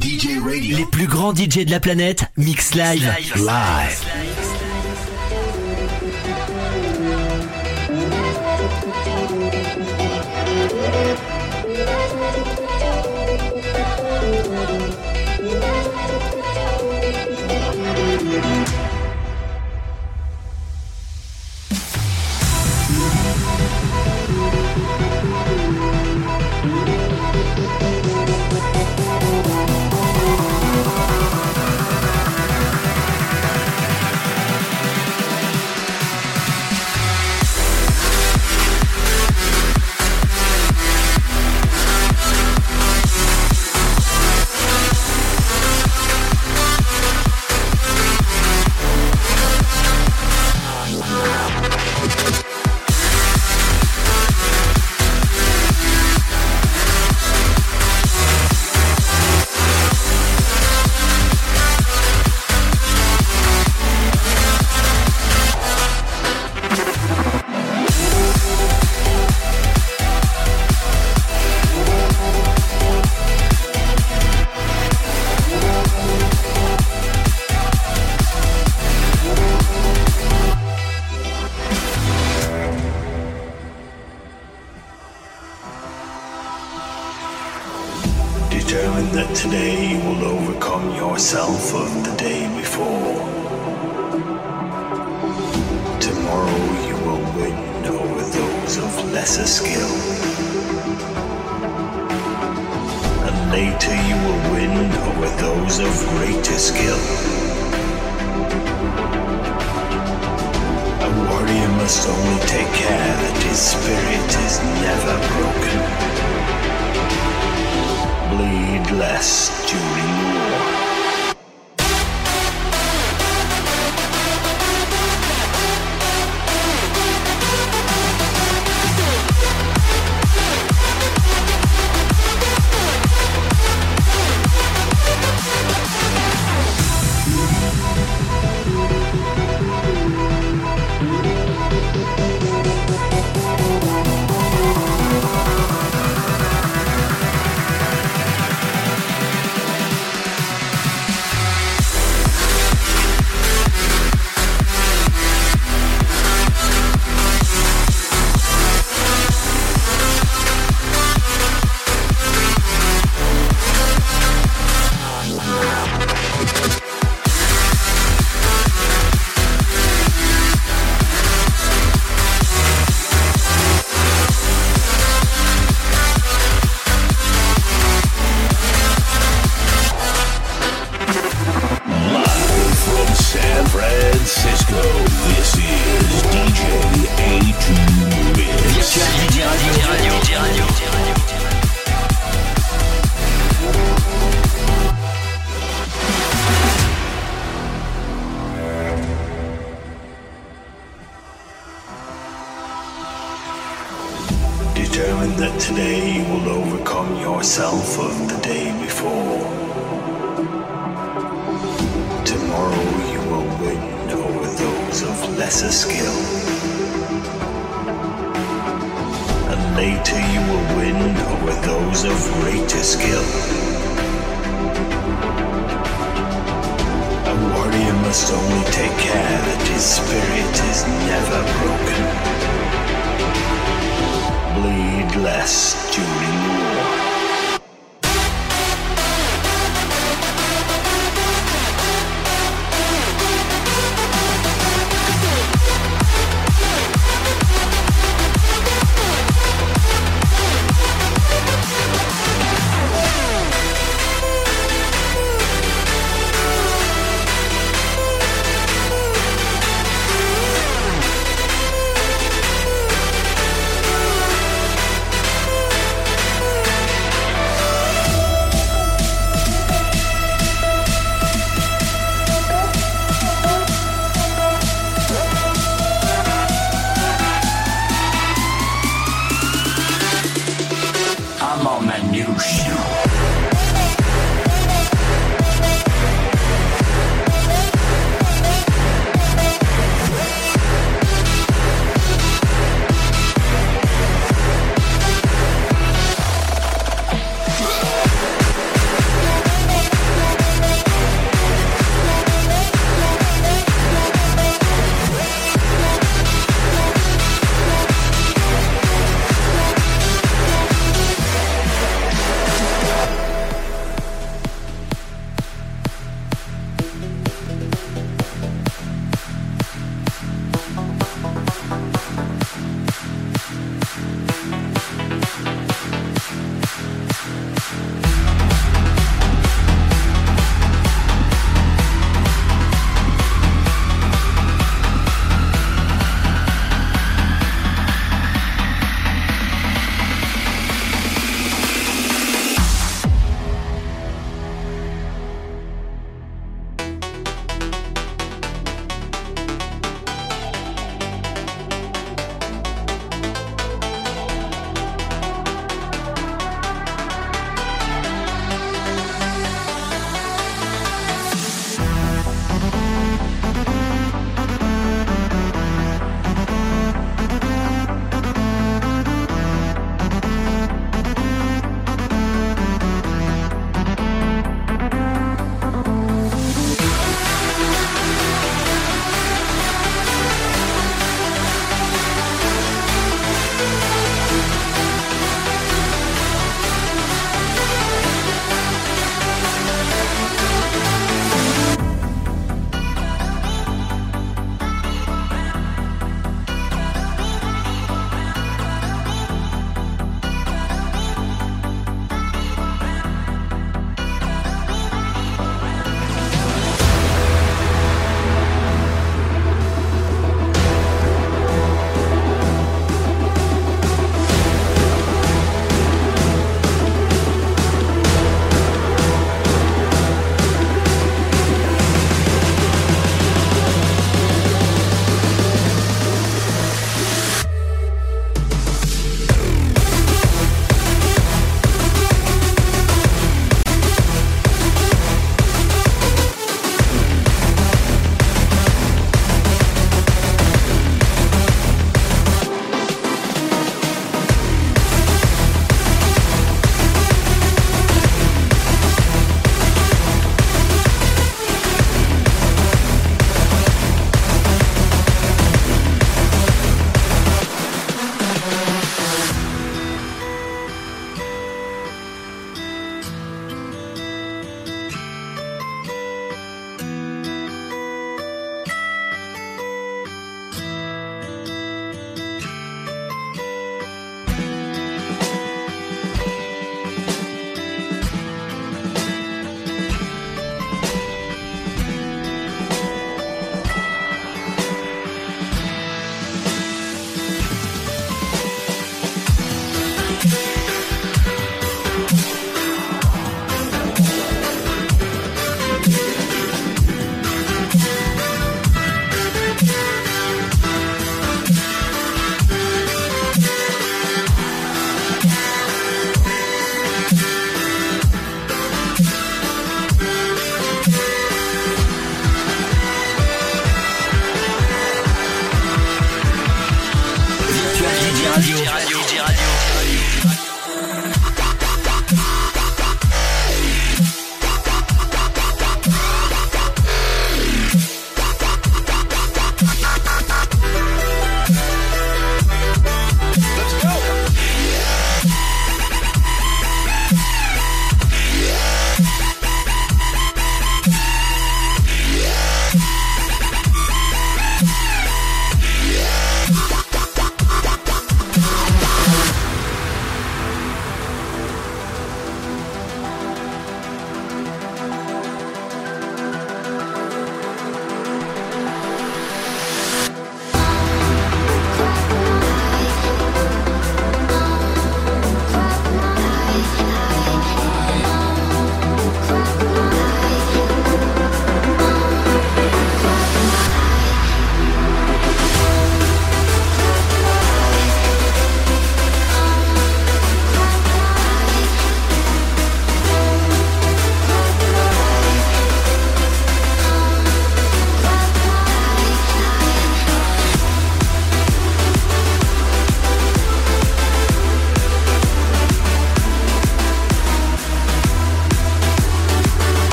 DJ Radio. Les plus grands DJ de la planète mix live. Live. Determine of greater skill. A warrior must only take care that his spirit is never broken bleed less during war. Lesser skill. And later you will win over those of greater skill. A warrior must only take care that his spirit is never broken bleed less during war.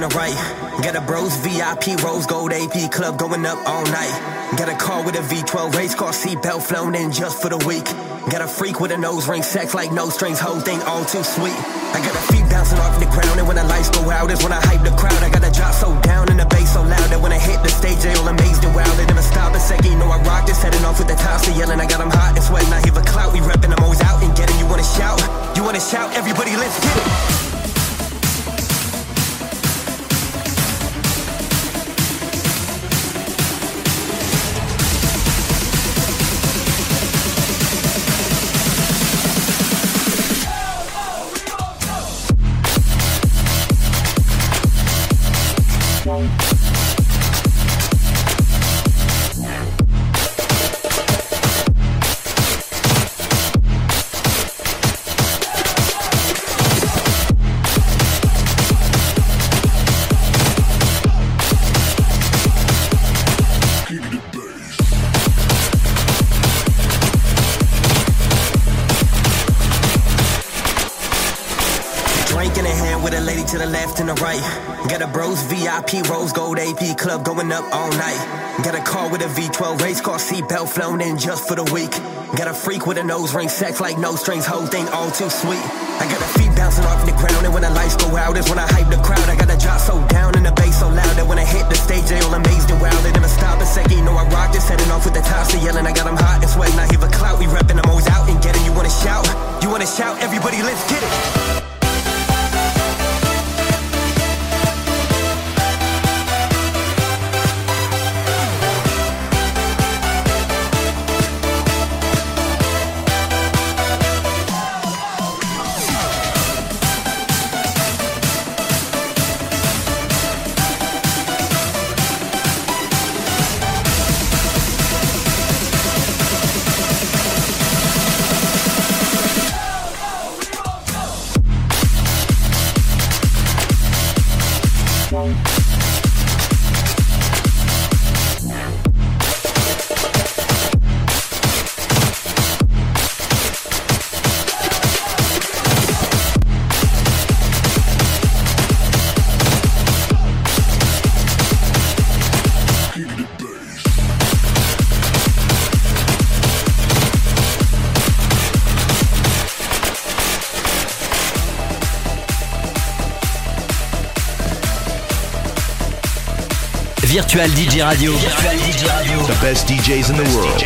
To the right. Got a bros VIP rose gold AP club going up all night. Got a car with a V12 race car seatbelt flown in just for the week. Got a freak with a nose ring, sex like no strings, whole thing all too sweet. I got a feet bouncing off the ground, and when the lights go out, is when I hype the crowd. I got a drop so down and the bass so loud that when I hit the stage, they all amazed and wow. They never stop a second, you know I rock this, heading off with the tops, they yelling. I got them hot and sweating, I hear the clout, we repping, I'm always out and getting. You wanna shout? You wanna shout? Everybody, let's get it. VIP rose gold AP club going up all night. Got a car with a V12 race car seatbelt flown in just for the week. Got a freak with a nose ring, sex like no strings, whole thing all too sweet. I got a feet bouncing off the ground, and when the lights go out, is when I hype the crowd. I got a drop so down and the bass so loud that when I hit the stage, they all amazed and wow. They never stop a second, you know I rock this, heading off with the tops, they yelling. I got them hot and sweating, I hear the clout, we repping, I'm always out and getting. You wanna shout? You wanna shout? Everybody, let's get it. Virtual DJ Radio. The best DJs in the world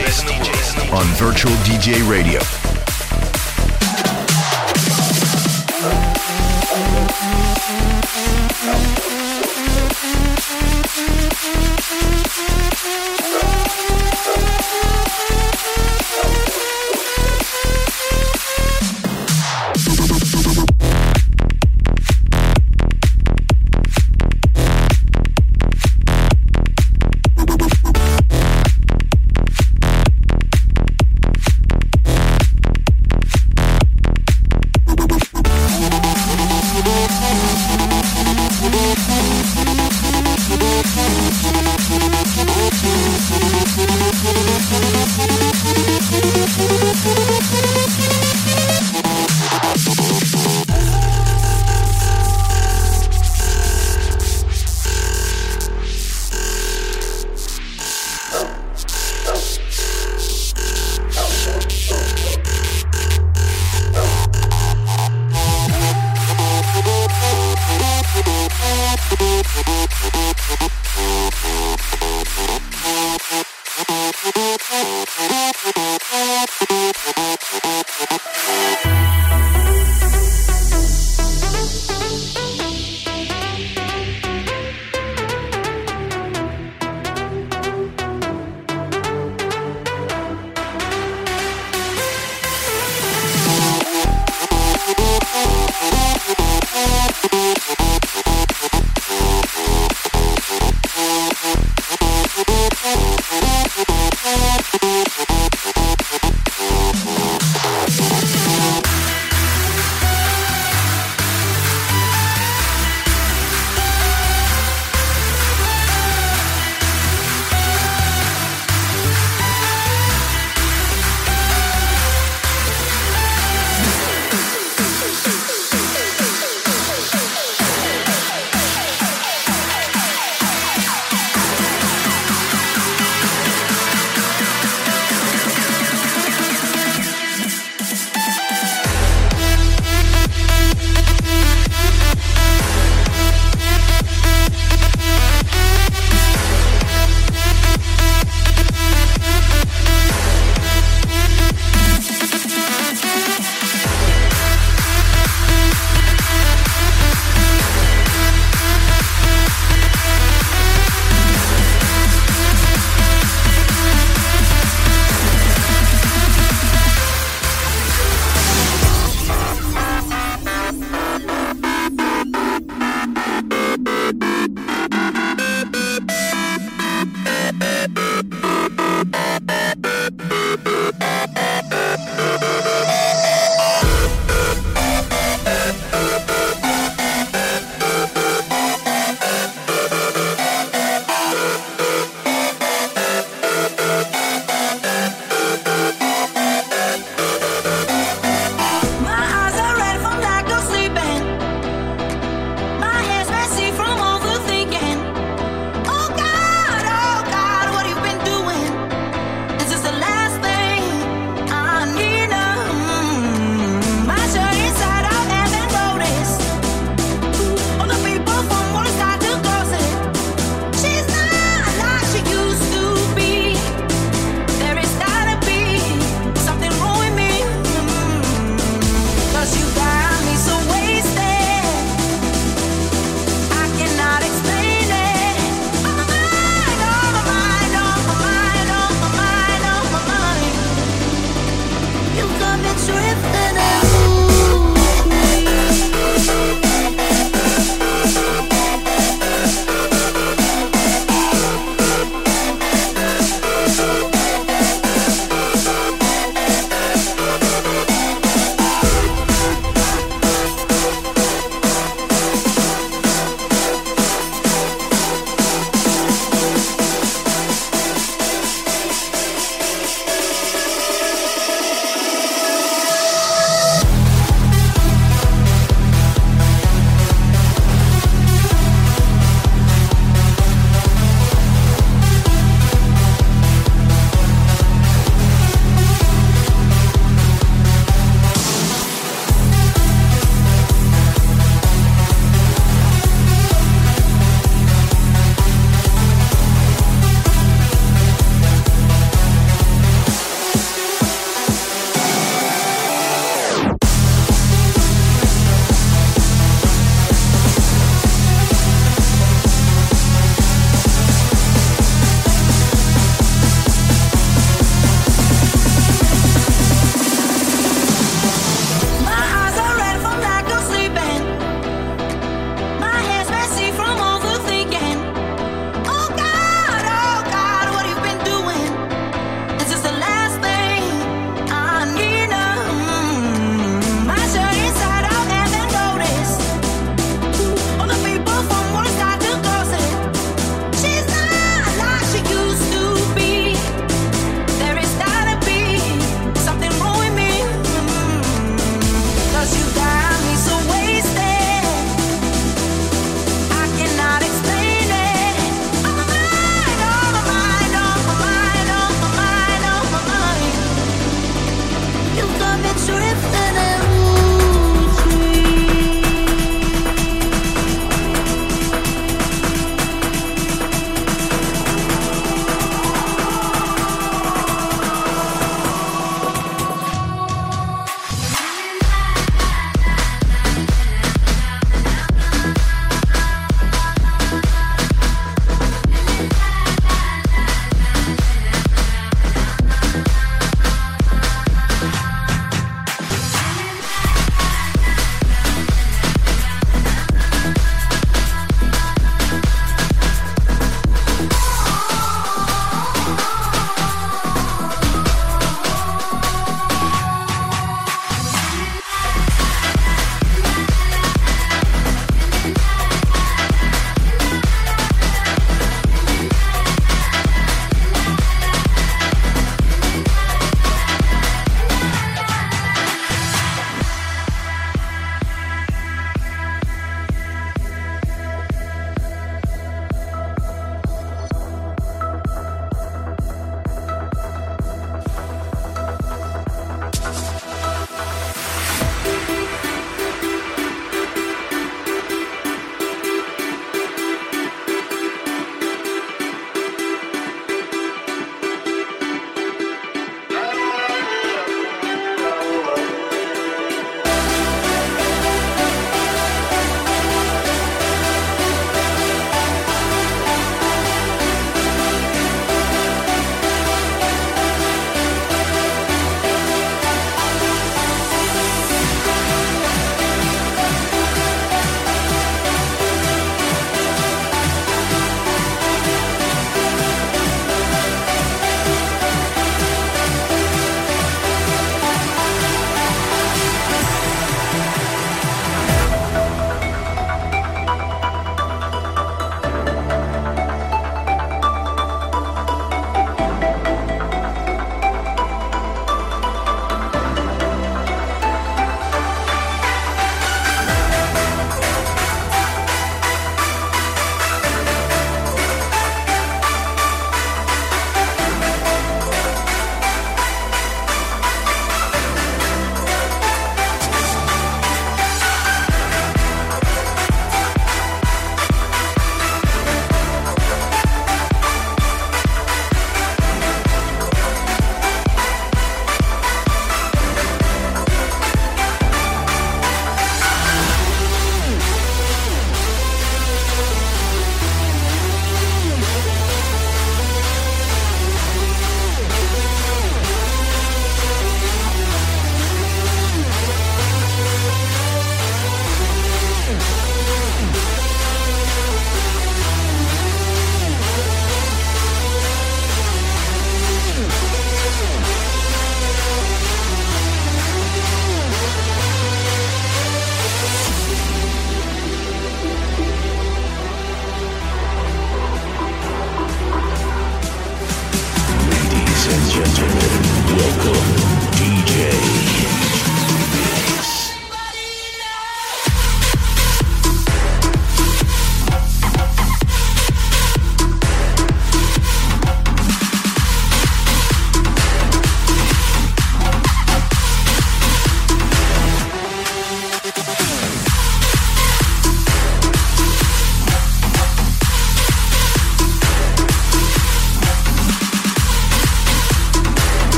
on Virtual DJ Radio.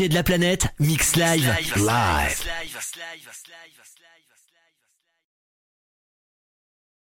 DJ de la planète mix live. Live. live.